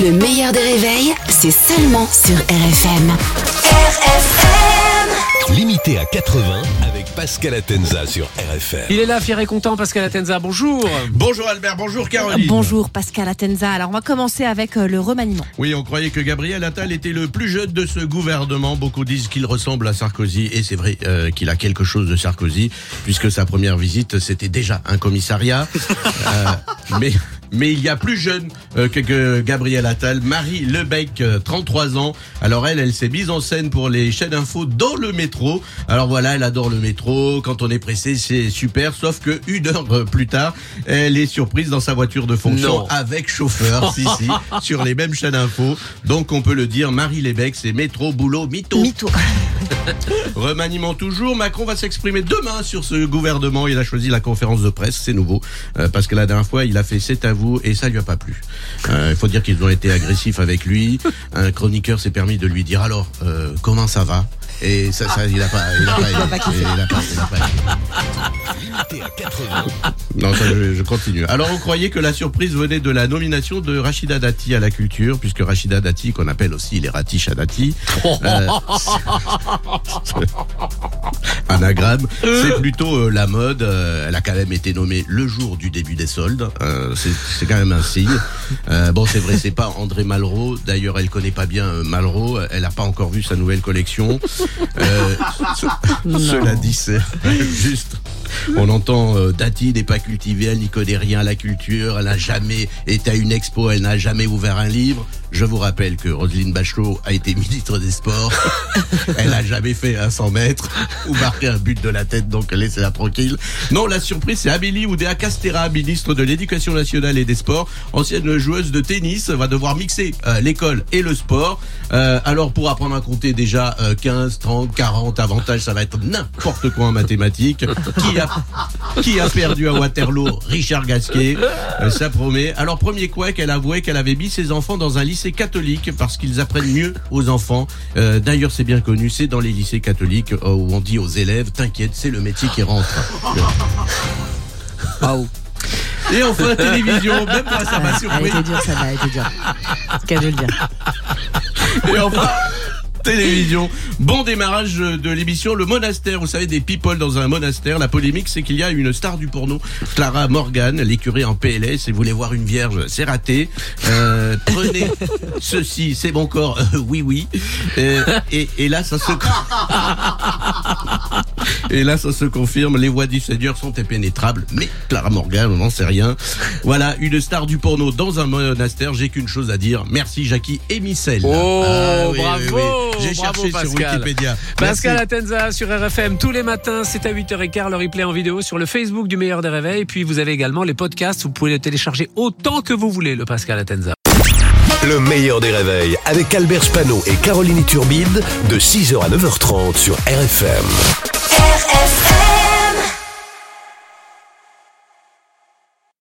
Le meilleur des réveils, c'est seulement sur RFM. RFM Limité à 80 avec Pascal Atenza sur RFM. Il est là, fier et content, Pascal Atenza. Bonjour. Bonjour Albert, bonjour Caroline. Bonjour Pascal Atenza. Alors on va commencer avec euh, le remaniement. Oui, on croyait que Gabriel Attal était le plus jeune de ce gouvernement. Beaucoup disent qu'il ressemble à Sarkozy et c'est vrai euh, qu'il a quelque chose de Sarkozy puisque sa première visite c'était déjà un commissariat. Euh, mais mais il y a plus jeune euh, que, que Gabriel Attal, Marie Lebec, euh, 33 ans. Alors elle, elle s'est mise en scène pour les chaînes info dans le métro. Alors voilà, elle adore le métro. Quand on est pressé, c'est super. Sauf que une heure euh, plus tard, elle est surprise dans sa voiture de fonction Non. avec chauffeur, si si, sur les mêmes chaînes info. Donc on peut le dire, Marie Lebec, c'est métro, boulot, mytho. Mytho. Remaniement toujours. Macron va s'exprimer demain sur ce gouvernement. Il a choisi la conférence de presse, c'est nouveau, euh, parce que la dernière fois, il a fait c'est à et ça lui a pas plu. Euh, Il faut dire qu'ils ont été agressifs avec lui. Un chroniqueur s'est permis de lui dire alors euh, comment ça va? Et ça, ça, il a pas, il a pas, il a pas, il a pas, il a pas- Limité à 80 Non, ça, je, je continue. Alors, on croyait que la surprise venait de la nomination de Rachida Dati à la culture, puisque Rachida Dati, qu'on appelle aussi les Raticha Dati, euh, anagramme, c'est plutôt euh, la mode. Euh, elle a quand même été nommée le jour du début des soldes. Euh, c'est c'est quand même un signe. Euh, bon, c'est vrai, c'est pas André Malraux. D'ailleurs, elle connaît pas bien euh, Malraux. Elle a pas encore vu sa nouvelle collection. Euh, ce- cela dit, c'est juste. On entend euh, Dati n'est pas cultivée, elle n'y connaît rien à la culture, elle n'a jamais été à une expo, elle n'a jamais ouvert un livre. Je vous rappelle que Roselyne Bachelot a été ministre des Sports. elle n'a jamais fait un 100 mètres ou marqué un but de la tête, donc laissez-la tranquille. Non, la surprise, c'est Amélie Oudéa Castera, ministre de l'Éducation nationale et des Sports, ancienne joueuse de tennis, va devoir mixer euh, l'école et le sport. Euh, alors, pour apprendre à compter déjà euh, 15, 30, 40 avantages, ça va être n'importe quoi en mathématiques. Qui a, qui a perdu à Waterloo Richard Gasquet. Euh, ça promet. Alors, premier quoi qu'elle avouait qu'elle avait mis ses enfants dans un lycée catholique parce qu'ils apprennent mieux aux enfants. Euh, D'ailleurs, c'est bien connu, c'est dans les lycées catholiques euh, où on dit aux élèves, t'inquiète, c'est le métier qui rentre. Et enfin, télévision, même moi, ça m'a Elle a surpris. été dure, ça va, elle été dure. C'est de le dire. Et enfin, télévision. Bon démarrage de l'émission Le Monastère. Vous savez, des people dans un monastère. La polémique, c'est qu'il y a une star du porno, Clara Morgan, l'écurée en PLS. Et vous voulez voir une vierge, c'est raté. Euh, prenez ceci, c'est mon corps. Euh, oui, oui. Euh, et, et là, ça se... Et là, ça se confirme, les voix du Seigneur sont impénétrables, mais Clara Morgan, on n'en sait rien. Voilà, une star du porno dans un monastère, j'ai qu'une chose à dire. Merci Jackie et Michel. Oh, Ah, oui, bravo, oui, oui. J'ai cherché sur Pascal. Wikipédia. Pascal Merci. Atenza sur RFM tous les matins, c'est à 8h15, le replay en vidéo sur le Facebook du meilleur des réveils. Puis vous avez également les podcasts, vous pouvez le télécharger autant que vous voulez, le Pascal Atenza. Le meilleur des réveils avec Albert Spano et Caroline Turbide de 6h à 9h30 sur RFM. RFM